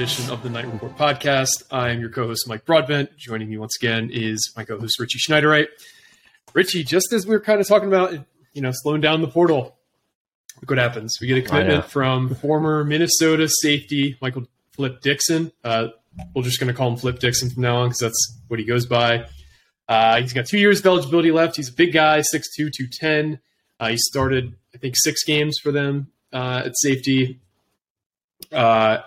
Edition of the Knight Report podcast. I'm your co-host Mike Broadbent. Joining me once again is my co-host Richie Schneiderite. Richie, just as we were kind of talking about, you know, slowing down the portal, look what happens. We get a commitment from former Minnesota safety Michael Flip Dixon. Uh, we're just going to call him Flip Dixon from now on because that's what he goes by. Uh, he's got two years of eligibility left. He's a big guy, 6'2", 210. Uh, he started, I think, six games for them uh, at safety. Uh,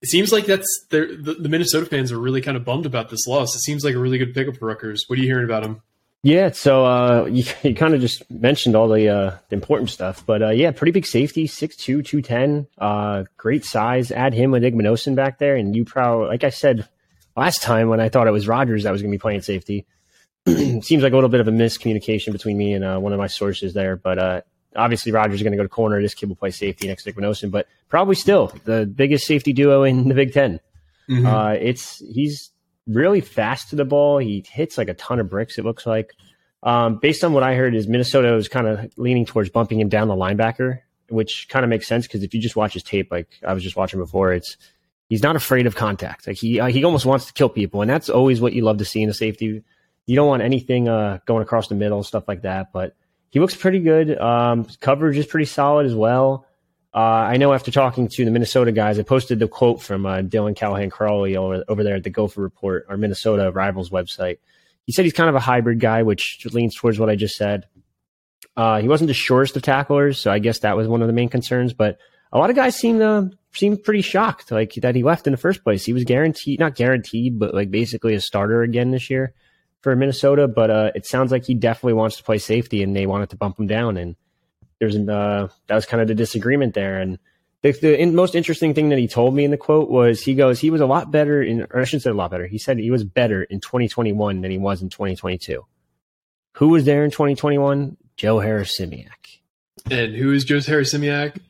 it seems like that's the, the Minnesota fans are really kind of bummed about this loss. It seems like a really good pickup for Rutgers. What are you hearing about him? Yeah, so uh, you, you kind of just mentioned all the, uh, the important stuff, but uh, yeah, pretty big safety, 6'2", 210, uh, great size. Add him with Igbinosun back there, and you probably, like I said last time when I thought it was Rogers that was going to be playing safety, seems like a little bit of a miscommunication between me and uh, one of my sources there, but uh, obviously Rogers is going to go to corner. This kid will play safety next to Igbinosun, but probably still the biggest safety duo in the Big 10 Mm-hmm. Uh, it's he's really fast to the ball. He hits like a ton of bricks. It looks like. Um, based on what I heard, is Minnesota was kind of leaning towards bumping him down the linebacker, which kind of makes sense because if you just watch his tape, like I was just watching before, it's he's not afraid of contact. Like he uh, he almost wants to kill people, and that's always what you love to see in a safety. You don't want anything uh, going across the middle, stuff like that. But he looks pretty good. Um, coverage is pretty solid as well. Uh, I know after talking to the Minnesota guys, I posted the quote from uh, Dylan Callaghan-Croley over, over there at the Gopher Report, our Minnesota Rivals website. He said he's kind of a hybrid guy, which leans towards what I just said. Uh, he wasn't the surest of tacklers, so I guess that was one of the main concerns. But a lot of guys seem to seem pretty shocked, like that he left in the first place. He was guaranteed, not guaranteed, but like basically a starter again this year for Minnesota. But uh, it sounds like he definitely wants to play safety, and they wanted to bump him down. And there's uh, that was kind of the disagreement there. And the, the in, most interesting thing that he told me in the quote was he goes, he was a lot better in, or I shouldn't say a lot better. He said he was better in 2021 than he was in 2022. Who was there in 2021? Joe Harasymiak. And who is Joe Harasymiak?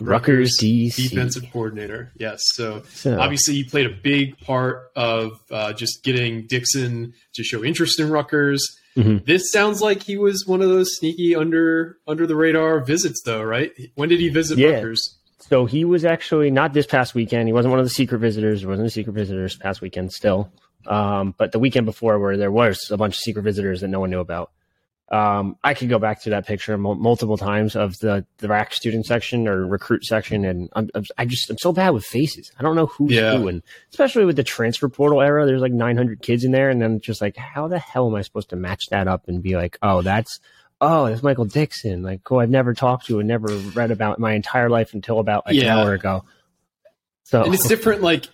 Rutgers DC. defensive coordinator. Yes. So, So- obviously, he played a big part of uh, just getting Dixon to show interest in Rutgers. Mhm. This sounds like he was one of those sneaky under under the radar visits, though, right? When did he visit Yeah. Rutgers? So he was actually not this past weekend. He wasn't one of the secret visitors. He wasn't a secret visitor this past weekend still. Um, but the weekend before where there was a bunch of secret visitors that no one knew about. Um, I could go back to that picture mul- multiple times of the, the rack student section or recruit section. And I'm, I'm, I just, I'm so bad with faces. I don't know who's Yeah. who. And especially with the transfer portal era, there's like 900 kids in there. And then just like, how the hell am I supposed to match that up and be like, oh, that's, oh, that's Michael Dixon, like who I've never talked to and never read about in my entire life until about like Yeah. an hour ago. So And it's different, like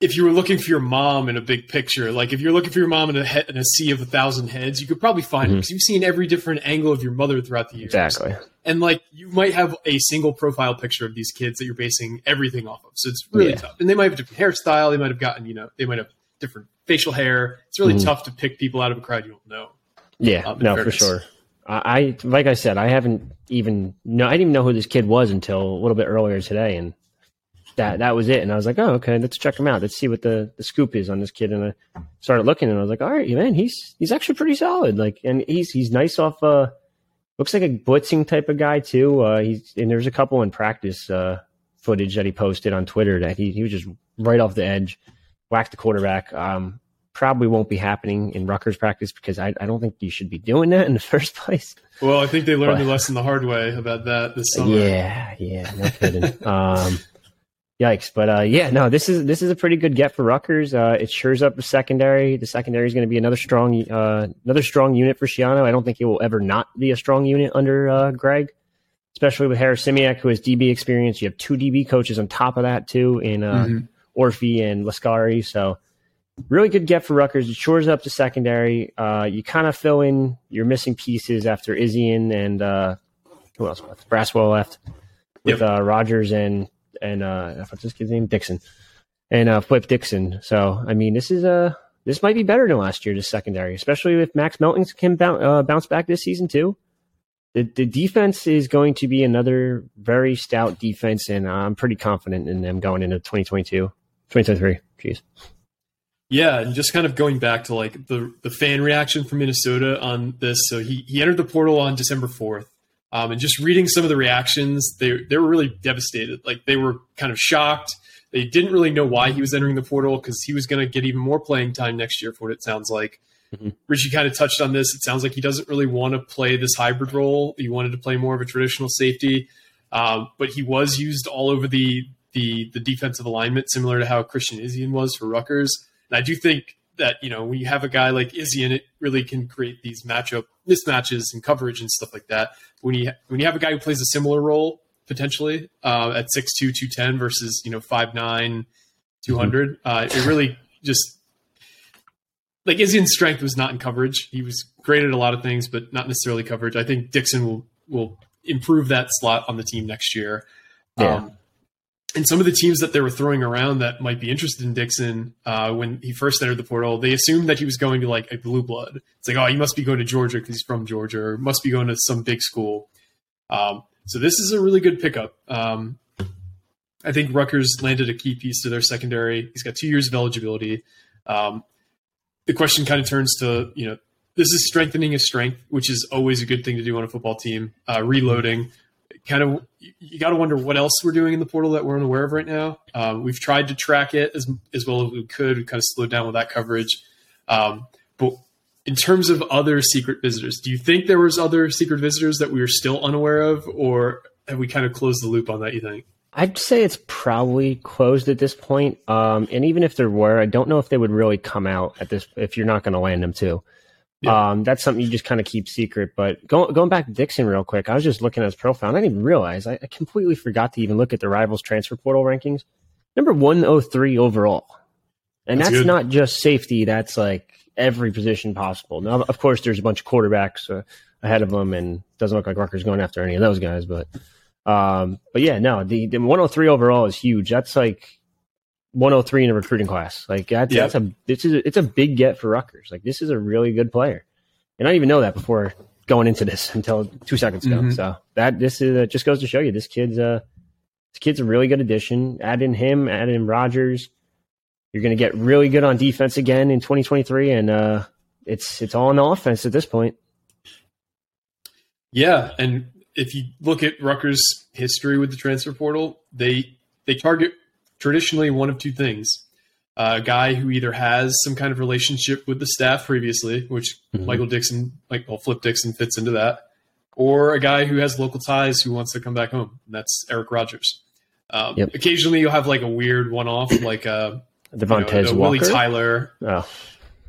if you were looking for your mom in a big picture, like if you're looking for your mom in a, he- in a sea of a thousand heads, you could probably find it Mhm. because you've seen every different angle of your mother throughout the years. exactly. And like you might have a single profile picture of these kids that you're basing everything off of. So it's really Yeah. tough. And they might have different hairstyle. They might have gotten, you know, they might have different facial hair. It's really Mhm. tough to pick people out of a crowd you don't know. Yeah, Um, no, for sure. I, I like I said, I haven't even no, I didn't even know who this kid was until a little bit earlier today, and that that was it. And I was like, oh, okay, let's check him out. Let's see what the, the scoop is on this kid. And I started looking, and I was like, all right, man, he's he's actually pretty solid. Like, and he's he's nice off. Uh, looks like a blitzing type of guy too. Uh, he's and there's a couple in practice uh, footage that he posted on Twitter that he he was just right off the edge, whacked the quarterback. Um, probably won't be happening in Rutgers practice because I, I don't think you should be doing that in the first place. Well, I think they learned But- the lesson the hard way about that this summer. Yeah, yeah, no kidding. um, yikes! But uh, yeah, no, this is this is a pretty good get for Rutgers. Uh, it shores up the secondary. The secondary is going to be another strong uh, another strong unit for Schiano. I don't think it will ever not be a strong unit under uh, Greg, especially with Harasymiak, who has DB experience. You have two DB coaches on top of that too in uh, Mhm. Orphe and Lascari. So really good get for Rutgers. It shores up the secondary. Uh, you kind of fill in your missing pieces after Izien and uh, who else left? Braswell left. with Yep. uh, Rogers and and uh, what's this kid's name Dixon and uh, Flip Dixon. So I mean, this is a this might be better than last year. This secondary, especially if Max Melton can bounce, uh, bounce back this season too. The, the defense is going to be another very stout defense, and I'm pretty confident in them going into 2022, 2023. Jeez. Yeah, and just kind of going back to like the the fan reaction from Minnesota on this. So he he entered the portal on December fourth, um, and just reading some of the reactions, they they were really devastated. Like they were kind of shocked. They didn't really know why he was entering the portal because he was going to get even more playing time next year for what it sounds like. Mhm. Richie kind of touched on this. It sounds like he doesn't really want to play this hybrid role. He wanted to play more of a traditional safety, um, but he was used all over the the the defensive alignment, similar to how Christian Izien was for Rutgers. And I do think that you know when you have a guy like Izzy and it really can create these matchup mismatches and coverage and stuff like that. When you when you have a guy who plays a similar role potentially uh, at 6'2", 210 versus you know 5'9", 200, uh, it really just like Izzy's strength was not in coverage. He was great at a lot of things, but not necessarily coverage. I think Dixon will will improve that slot on the team next year. Yeah. Um, and some of the teams that they were throwing around that might be interested in Dixon uh, when he first entered the portal, they assumed that he was going to like a blue blood. It's like, oh, he must be going to Georgia because he's from Georgia, or must be going to some big school. Um, so this is a really good pickup. Um, I think Rutgers landed a key piece to their secondary. He's got two years of eligibility. Um, the question kind of turns to, you know, this is strengthening a strength, which is always a good thing to do on a football team. Uh, reloading, kind of, you, got to wonder what else we're doing in the portal that we're unaware of right now. Um, we've tried to track it as as well as we could. We kind of slowed down with that coverage. Um, but in terms of other secret visitors, do you think there was other secret visitors that we were still unaware of, or have we kind of closed the loop on that? You think? I'd say it's probably closed at this point. Um, and even if there were, I don't know if they would really come out at this if you're not going to land them too. Yeah. Um, that's something you just kind of keep secret. But going going back to Dixon real quick, I was just looking at his profile. And I didn't even realize I, I completely forgot to even look at the rivals transfer portal rankings. Number one oh three overall, and That's that's, not just safety. That's like every position possible. Now, of course, there's a bunch of quarterbacks uh, ahead of him, and doesn't look like Rutgers going after any of those guys. But um, but yeah, no, the, the 103 overall is huge. That's like 103 in a recruiting class. Like that's Yeah. that's a this is a, it's a big get for Rutgers. Like this is a really good player, and I didn't even know that before going into this until two seconds ago. Mhm. So that this is uh, just goes to show you this kid's uh this kid's a really good addition. Add in him, add in Rogers. You're going to get really good on defense again in 2023, and uh, it's it's all on the offense at this point. Yeah, and if you look at Rutgers' history with the transfer portal, they they target traditionally one of two things: a guy who either has some kind of relationship with the staff previously, which Mhm. Michael Dixon, like well, Flip Dixon fits into that, or a guy who has local ties who wants to come back home. And that's Eric Rogers. Um, Yep. Occasionally, you'll have like a weird one-off, like a you know, Devontae a Willie Tyler Oh,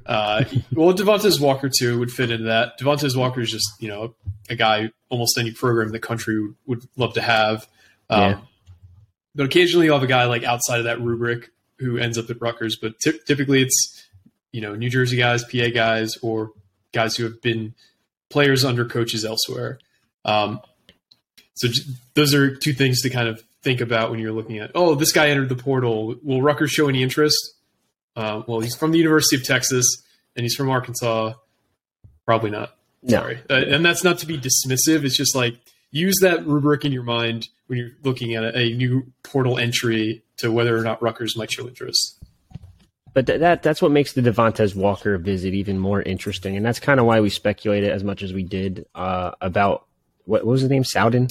uh, well, Devontez Walker too would fit into that. Devontez Walker is just you know a guy almost any program in the country would, would love to have. Um, Yeah. But occasionally you'll have a guy like outside of that rubric who ends up at Rutgers. But ty- typically it's you know New Jersey guys, PA guys, or guys who have been players under coaches elsewhere. Um, so j- those are two things to kind of think about when you're looking at. Oh, this guy entered the portal. Will Rutgers show any interest? Uh, well, he's from the University of Texas and he's from Arkansas. Probably not. No. Sorry. Uh, and that's not to be dismissive. It's just like use that rubric in your mind when you're looking at a, a new portal entry to whether or not Rutgers might show interest. But th- that that's what makes the Devontez Walker visit even more interesting, and that's kind of why we speculated as much as we did uh, about what, what was his name, Sowden,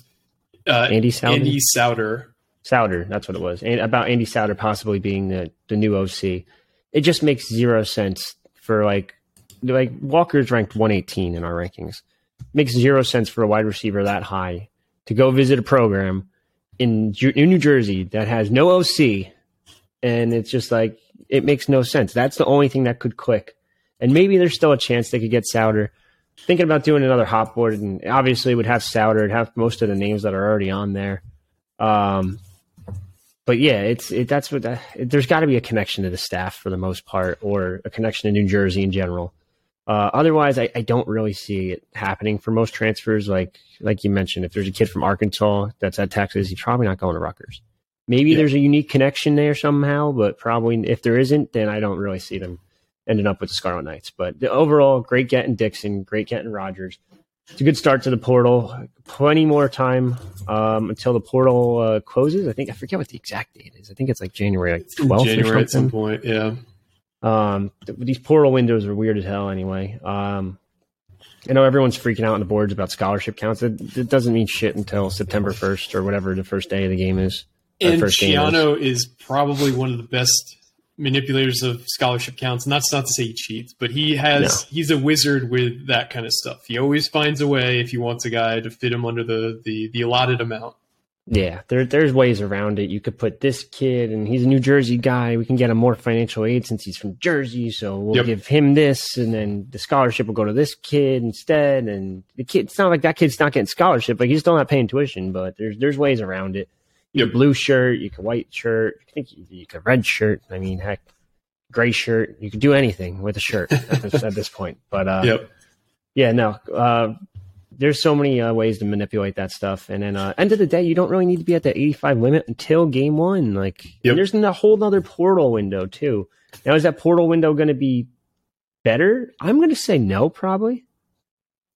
Uh, Andy Sowden, Andy Souter. Souder. That's what it was, and about Andy Souder possibly being the the new OC. It just makes zero sense for like like Walker's ranked 118 in our rankings. Makes zero sense for a wide receiver that high to go visit a program in, in New Jersey that has no OC, and it's just like it makes no sense. That's the only thing that could click, and maybe there's still a chance they could get Souder. Thinking about doing another hot board, and obviously would have Souder, it'd have most of the names that are already on there. Um, but yeah, it's it. That's what that, there's got to be a connection to the staff for the most part, or a connection to New Jersey in general. Uh, otherwise, I, I don't really see it happening for most transfers. Like like you mentioned, if there's a kid from Arkansas that's at Texas, he's probably not going to Rutgers. Maybe Yeah. there's a unique connection there somehow, but probably if there isn't, then I don't really see them ending up with the Scarlet Knights. But the overall, great getting Dixon, great getting Rogers. It's a good start to the portal. Plenty more time um, until the portal uh, closes. I think I forget what the exact date is. I think it's like January like twelfth January at some point. Yeah. Um, th- these portal windows are weird as hell. Anyway, um, I know everyone's freaking out on the boards about scholarship counts. It, it doesn't mean shit until September first or whatever the first day of the game is. And first is. Is probably one of the best manipulators of scholarship counts. And that's not to say he cheats, but he has he's a wizard with that kind of stuff. He always finds a way if he wants a guy to fit him under the the, the allotted amount. Yeah, there, there's ways around it. You could put this kid, and he's a New Jersey guy. We can get him more financial aid since he's from Jersey, so we'll Yep. give him this, and then the scholarship will go to this kid instead. And the kid, it's not like that kid's not getting scholarship; like he's still not paying tuition. But there's there's ways around it. You Yep. blue shirt, you could white shirt, I think you, you could red shirt. I mean, heck, gray shirt. You could do anything with a shirt at this, at this point. But uh, Yep. yeah, no. Uh, there's so many uh, ways to manipulate that stuff, and then uh, end of the day, you don't really need to be at the 85 limit until game one. Like, Yep. and there's a whole other portal window too. Now, is that portal window going to be better? I'm going to say no, probably.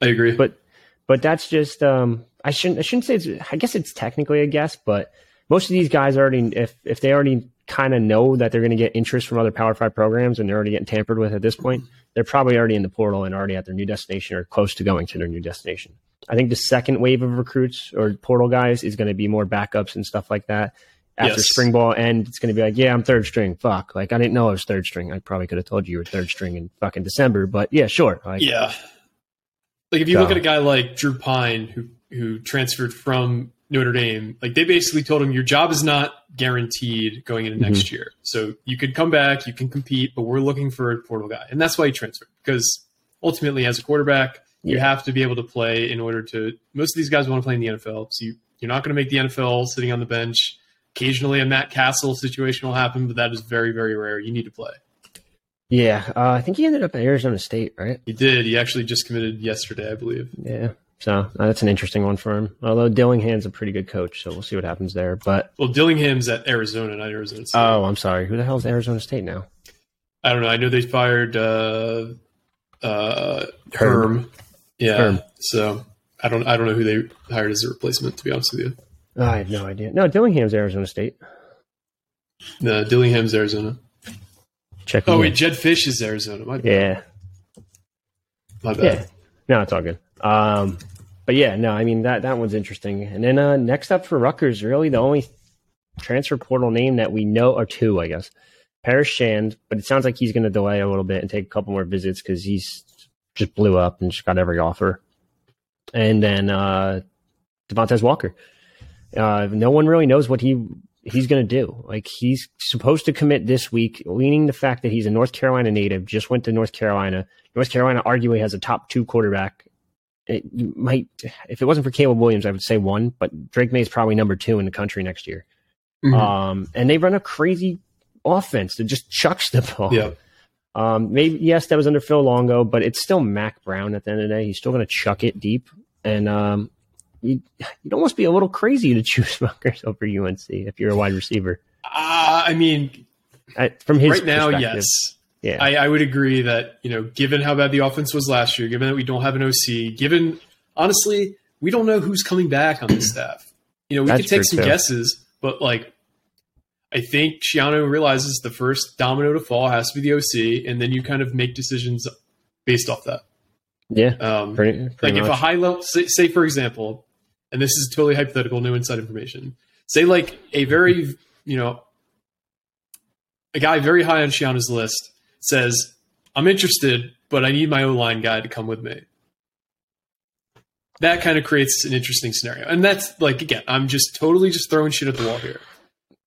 I agree. But but that's just um, I shouldn't I shouldn't say it's I guess it's technically a guess, but most of these guys already if if they already kind of know that they're going to get interest from other Power Five programs and they're already getting tampered with at this point, they're probably already in the portal and already at their new destination or close to going to their new destination. I think the second wave of recruits or portal guys is going to be more backups and stuff like that after Yes. spring ball, and it's going to be like, yeah, I'm third string. Fuck, like I didn't know I was third string. I probably could have told you you were third string in fucking December, but yeah, sure. Like, Yeah. Like if you So- look at a guy like Drew Pyne who who transferred from Notre Dame, like they basically told him your job is not guaranteed going into next Mm-hmm. year. So you could come back, you can compete, but we're looking for a portal guy. And that's why he transferred because ultimately as a quarterback, you have to be able to play in order to most of these guys want to play in the NFL. So you, you're not going to make the NFL sitting on the bench. Occasionally a Matt Cassel situation will happen, but that is very, very rare. You need to play. Yeah, uh, I think he ended up at Arizona State, right? He did. He actually just committed yesterday, I believe. Yeah. So uh, that's an interesting one for him. Although Dillingham's a pretty good coach, so we'll see what happens there. But Well, Dillingham's at Arizona, not Arizona State. oh, I'm sorry. Who the hell is Arizona State now? I don't know. I know they fired uh, uh, Herm. Herm. Yeah. Herm. So I don't. I don't know who they hired as a replacement. To be honest with you, Oh, I have no idea. No, Dillingham's Arizona State. no, Dillingham's Arizona. Check. Oh wait, Jedd Fisch is Arizona. My bad. Yeah. My bad. Yeah. No, it's all good. Um, but yeah, no, I mean that that one's interesting. And then uh, next up for Rutgers, really the only transfer portal name that we know are two, I guess. Paris Shand, but it sounds like he's going to delay a little bit and take a couple more visits because he's just blew up and just got every offer. And then uh, Devontez Walker. Uh, no one really knows what he he's going to do. Like he's supposed to commit this week, leaning the fact that he's a North Carolina native, just went to North Carolina. North Carolina arguably has a top two quarterback. It you might, if it wasn't for Caleb Williams, I would say one, but Drake Maye is probably number two in the country next year. Mhm. Um, and they run a crazy offense that just chucks the ball. yeah. Um, maybe yes, that was under Phil Longo, but it's still Mack Brown at the end of the day. He's still going to chuck it deep, and um, you, you'd almost be a little crazy to choose Rutgers over UNC if you're a wide receiver. Uh, I mean, Uh, from his right now, yes. yeah, I, I would agree that you know, given how bad the offense was last year, given that we don't have an OC, given honestly, we don't know who's coming back on the staff. You know, we That's could take some too. guesses, but like, I think Schiano realizes the first domino to fall has to be the OC, and then you kind of make decisions based off that. yeah, Um, pretty, like pretty if a high level, say, say for example, and this is totally hypothetical, no inside information. Say like a very, you know, a guy very high on Schiano's list says, "I'm interested, but I need my O line guy to come with me." That kind of creates an interesting scenario, and that's like again, I'm just totally just throwing shit at the wall here.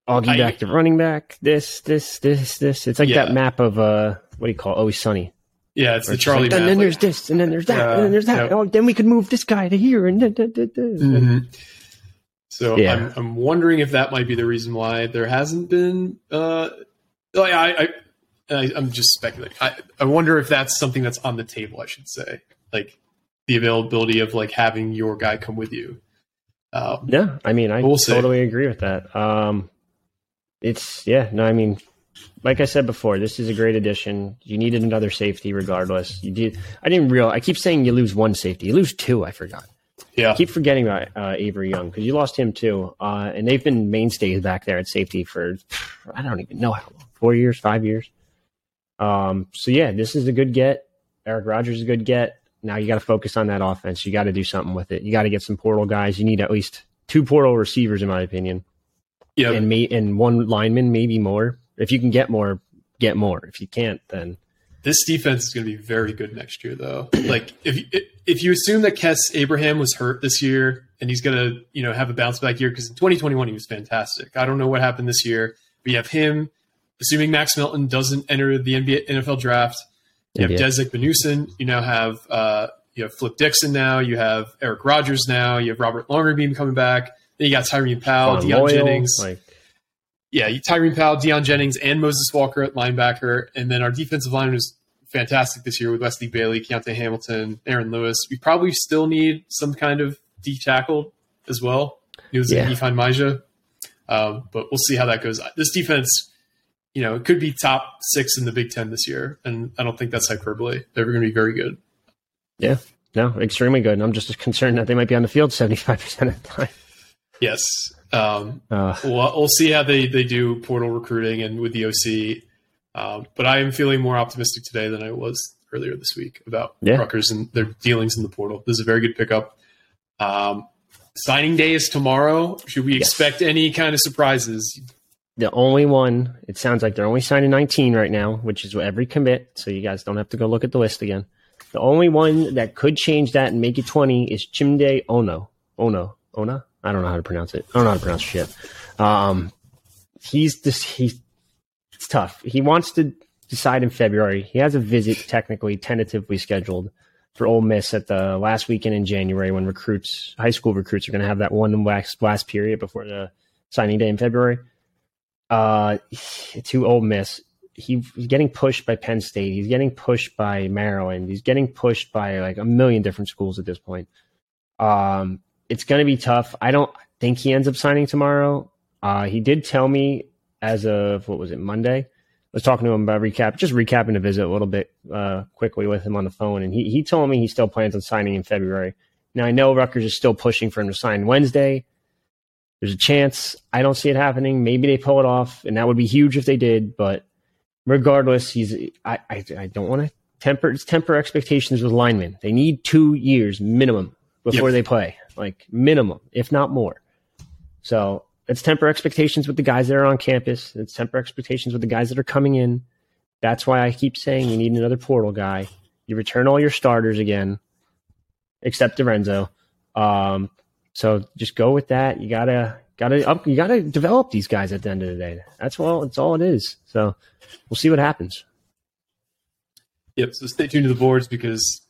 Augie back to running back. This, this, this, this. It's like Yeah. that map of uh, what do you call it? Always Sunny. Yeah, it's Where the it's Charlie. like, and then there's this, and then there's that, Yeah, and then there's that. yeah. Oh, then we could move this guy to here, and da, da, da, da. Mhm. So Yeah. I'm, I'm wondering if that might be the reason why there hasn't been. Uh, like I, I I, I'm just speculating. I, I wonder if that's something that's on the table. I should say, like the availability of like having your guy come with you. Um, yeah, I mean, I we'll totally agree with that. Um, it's yeah, no, I mean, like I said before, this is a great addition. You needed another safety, regardless. You did. I didn't real. I keep saying you lose one safety. You lose two. I forgot. Yeah. I keep forgetting about uh, Avery Young because you lost him too, uh, and they've been mainstays back there at safety for I don't even know how long, four years, five years. Um, so yeah, this is a good get. Eric Rogers is a good get. Now you got to focus on that offense. You got to do something with it. You got to get some portal guys. You need at least two portal receivers, in my opinion. Yeah, and may, and one lineman, maybe more. If you can get more, get more. If you can't, then this defense is going to be very good next year, though. like if if you assume that Kes Abraham was hurt this year and he's going to you know have a bounce back year because in 2021 he was fantastic. I don't know what happened this year. We have him. Assuming Max Melton doesn't enter the NBA NFL draft, you have Desik Benusin. You now have uh, you have Flip Dixon now. You have Eric Rogers now. You have Robert Longerbeam coming back. Then you got Tyreem Powell, Deion Jennings. Like, yeah, Tyreem Powell, Deion Jennings, and Moses Walker at linebacker. And then our defensive line was fantastic this year with Wesley Bailey, Kyonte Hamilton, Aaron Lewis. We probably still need some kind of D tackle as well. It was yeah. Um, but we'll see how that goes. This defense, you know, it could be top six in the Big Ten this year, and I don't think that's hyperbole. They're going to be very good. Yeah, no, extremely good. And I'm just concerned that they might be on the field 75 percent of the time. Yes, um, uh, we'll, we'll see how they they do portal recruiting and with the OC. Um, but I am feeling more optimistic today than I was earlier this week about yeah. Rutgers and their dealings in the portal. This is a very good pickup. Um, signing day is tomorrow. Should we yes. expect any kind of surprises? The only one, it sounds like they're only signing 19 right now, which is every commit. So you guys don't have to go look at the list again. The only one that could change that and make it 20 is Chimde Ono. Ono. Ona? I don't know how to pronounce it. I don't know how to pronounce shit. Um, he's this, he's, it's tough. He wants to decide in February. He has a visit technically tentatively scheduled for Ole Miss at the last weekend in January when recruits, high school recruits, are going to have that one last, last period before the signing day in February uh, to Ole Miss. He, he's getting pushed by Penn State. He's getting pushed by Maryland. He's getting pushed by like a million different schools at this point. Um, it's going to be tough. I don't think he ends up signing tomorrow. Uh, he did tell me as of what was it Monday. I was talking to him about recap, just recapping the visit a little bit uh, quickly with him on the phone, and he he told me he still plans on signing in February. Now I know Rutgers is still pushing for him to sign Wednesday. There's a chance. I don't see it happening. Maybe they pull it off, and that would be huge if they did. But regardless, he's. I I, I don't want to temper temper expectations with linemen. They need two years minimum before yep. they play, like minimum, if not more. So let's temper expectations with the guys that are on campus. Let's temper expectations with the guys that are coming in. That's why I keep saying you need another portal guy. You return all your starters again, except Lorenzo. Um, so just go with that. You gotta gotta up. You gotta develop these guys at the end of the day. That's all. That's all it is. So we'll see what happens. Yep. So stay tuned to the boards because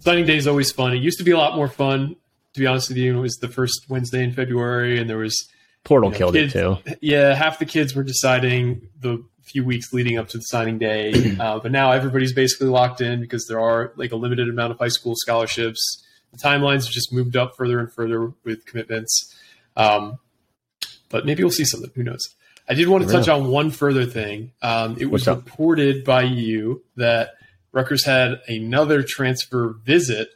signing day is always fun. It used to be a lot more fun. To be honest with you, it was the first Wednesday in February, and there was Portal you know, killed kids, it too. Yeah, half the kids were deciding the few weeks leading up to the signing day, uh, but now everybody's basically locked in because there are like a limited amount of high school scholarships the timelines have just moved up further and further with commitments. Um, but maybe we'll see something. Who knows? I did want to touch on one further thing. Um, it was reported by you that Rutgers had another transfer visit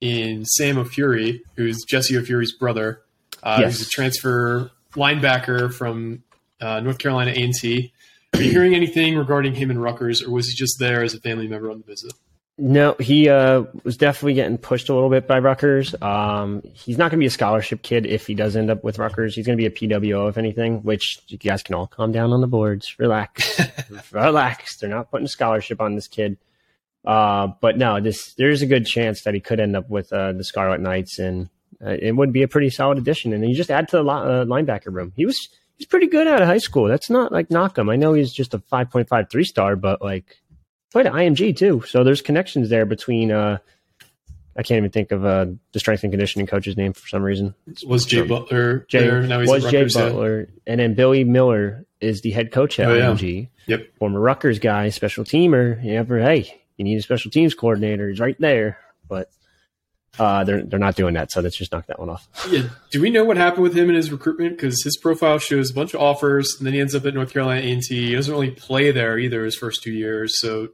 in Sam Ofuri, who's Jesse Ofuri's brother. Uh, yes. He's a transfer linebacker from uh, North Carolina A&T. Are you hearing anything regarding him and Rutgers, or was he just there as a family member on the visit? No, he uh, was definitely getting pushed a little bit by Rutgers. Um, he's not going to be a scholarship kid if he does end up with Rutgers. He's going to be a PWO, if anything, which you guys can all calm down on the boards. Relax. Relax. They're not putting a scholarship on this kid. Uh, but no, this there's a good chance that he could end up with uh, the Scarlet Knights, and uh, it would be a pretty solid addition. And then you just add to the uh, linebacker room. He was he's pretty good out of high school. That's not like knock him. I know he's just a 5.53 star, but like played at IMG too. So there's connections there between. Uh, I can't even think of uh, the strength and conditioning coach's name for some reason. Was Jay Butler Jay, there? Now he's was Jay Butler, and then Billy Miller is the head coach at Oh, yeah. IMG. Yep. Former Rutgers guy, special teamer. You ever, hey, you need a special teams coordinator. He's right there. But uh, they're they're not doing that, so let's just knock that one off. Yeah. Do we know what happened with him in his recruitment? Because his profile shows a bunch of offers, and then he ends up at North Carolina A&T. He doesn't really play there either his first two years. So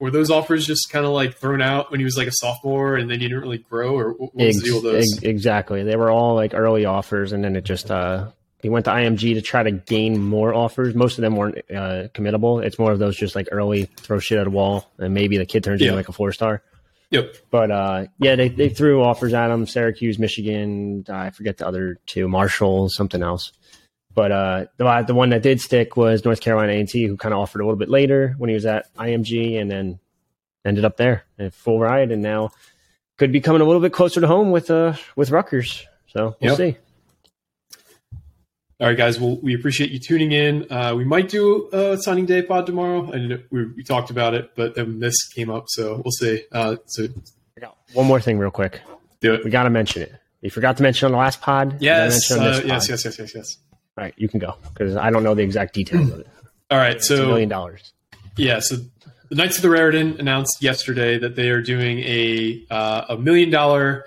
were those offers just kind of like thrown out when he was like a sophomore, and then he didn't really grow, or what was the deal with those? Ex- exactly. They were all like early offers, and then it just uh, he went to IMG to try to gain more offers. Most of them weren't uh, committable. It's more of those just like early throw shit at a wall, and maybe the kid turns Yeah. into like a four star. Yep. But uh, yeah, they, they threw offers at him: Syracuse, Michigan. I forget the other two, Marshall, something else. But uh, the the one that did stick was North Carolina A and T, who kind of offered a little bit later when he was at IMG, and then ended up there in full ride, and now could be coming a little bit closer to home with uh with Rutgers. So we'll Yep. see. All right, guys. Well, we appreciate you tuning in. Uh, we might do a signing day pod tomorrow. I know we, we talked about it, but then this came up, so we'll see. Uh, so one more thing, real quick. do it. We got to mention it. We forgot to mention on the last pod. Yes, mention on this uh, yes, pod. yes, yes, yes, yes. All right, you can go because I don't know the exact details of it. All right, It's a so million dollars. Yeah, so the Knights of the Raritan announced yesterday that they are doing a uh, a million dollar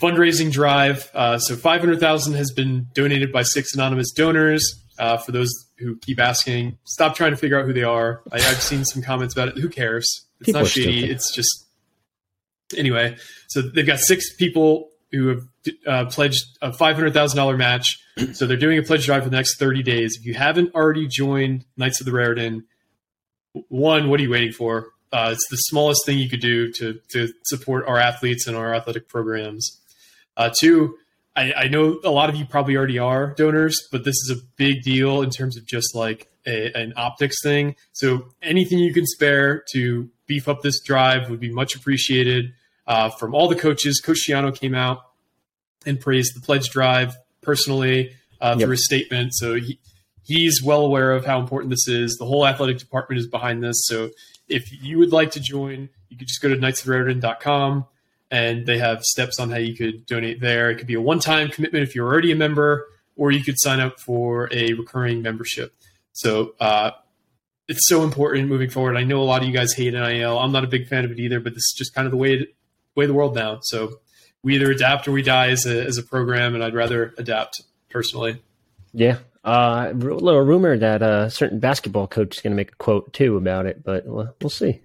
fundraising drive. Uh, so five hundred thousand has been donated by six anonymous donors. Uh, for those who keep asking, stop trying to figure out who they are. I, I've seen some comments about it. Who cares? It's People not shady. stupid. It's just anyway. So they've got six people who have uh, pledged a five hundred thousand dollar match. So they're doing a pledge drive for the next thirty days. If you haven't already joined Knights of the Raritan, one, what are you waiting for? Uh, it's the smallest thing you could do to to support our athletes and our athletic programs. Uh, two, I, I know a lot of you probably already are donors, but this is a big deal in terms of just like a, an optics thing. So anything you can spare to beef up this drive would be much appreciated. Uh, from all the coaches, Coach Schiano came out and praised the pledge drive personally uh, Yep. through a statement. So he, he's well aware of how important this is. The whole athletic department is behind this. So if you would like to join, you could just go to knightsofraritan.com and they have steps on how you could donate there. It could be a one time commitment if you're already a member, or you could sign up for a recurring membership. So uh, it's so important moving forward. I know a lot of you guys hate NIL. I'm not a big fan of it either, but this is just kind of the way it, way the world now. So we either adapt or we die as a, as a program, and I'd rather adapt personally. Yeah. Uh, a little rumor that a certain basketball coach is going to make a quote too about it, but we'll, we'll see.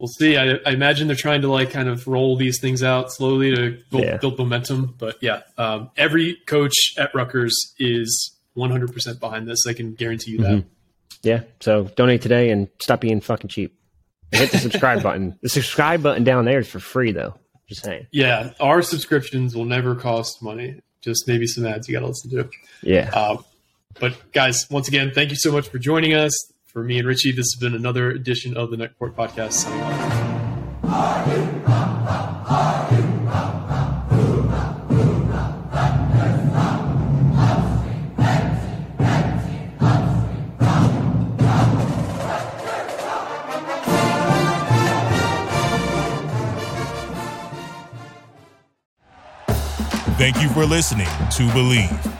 We'll see. I, I imagine they're trying to like kind of roll these things out slowly to build, Yeah. build momentum. But yeah, um, every coach at Rutgers is 100% behind this. I can guarantee you that. Mhm. Yeah. So donate today and stop being fucking cheap. And hit the subscribe button. The subscribe button down there is for free though. Just saying. Yeah, our subscriptions will never cost money. Just maybe some ads you got to listen to. Yeah. Um, but guys, once again, thank you so much for joining us. For me and Richie, this has been another edition of the Netport Podcast. Signing off. Thank you for listening to Bleav.